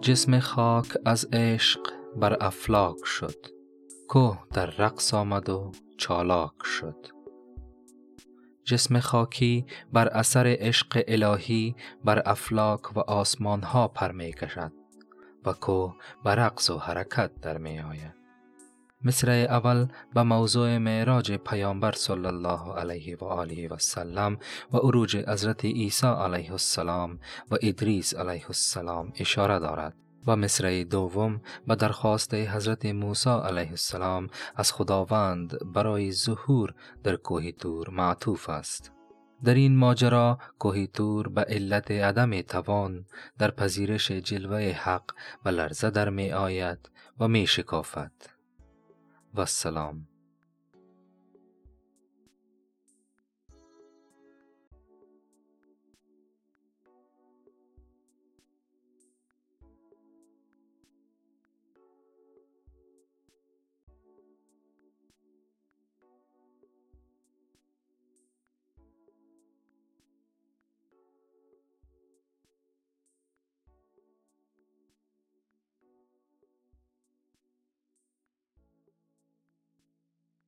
جسم خاک از عشق بر افلاک شد. که در رقص آمد و چالاک شد. جسم خاکی بر اثر عشق الهی بر افلاک و آسمان ها پر می کشد و کو بر رقص و حرکت در می آید. مصرع اول به موضوع معراج پیامبر صلی الله علیه و آله و سلم و عروج حضرت عیسی علیه السلام و ادریس علیه السلام اشاره دارد و مصرع دوم به درخواست حضرت موسی علیه السلام از خداوند برای ظهور در کوه تور معطوف است. در این ماجرا کوه تور به علت عدم توان در پذیرش جلوه حق و لرزه در می آید و می شکافد والسلام.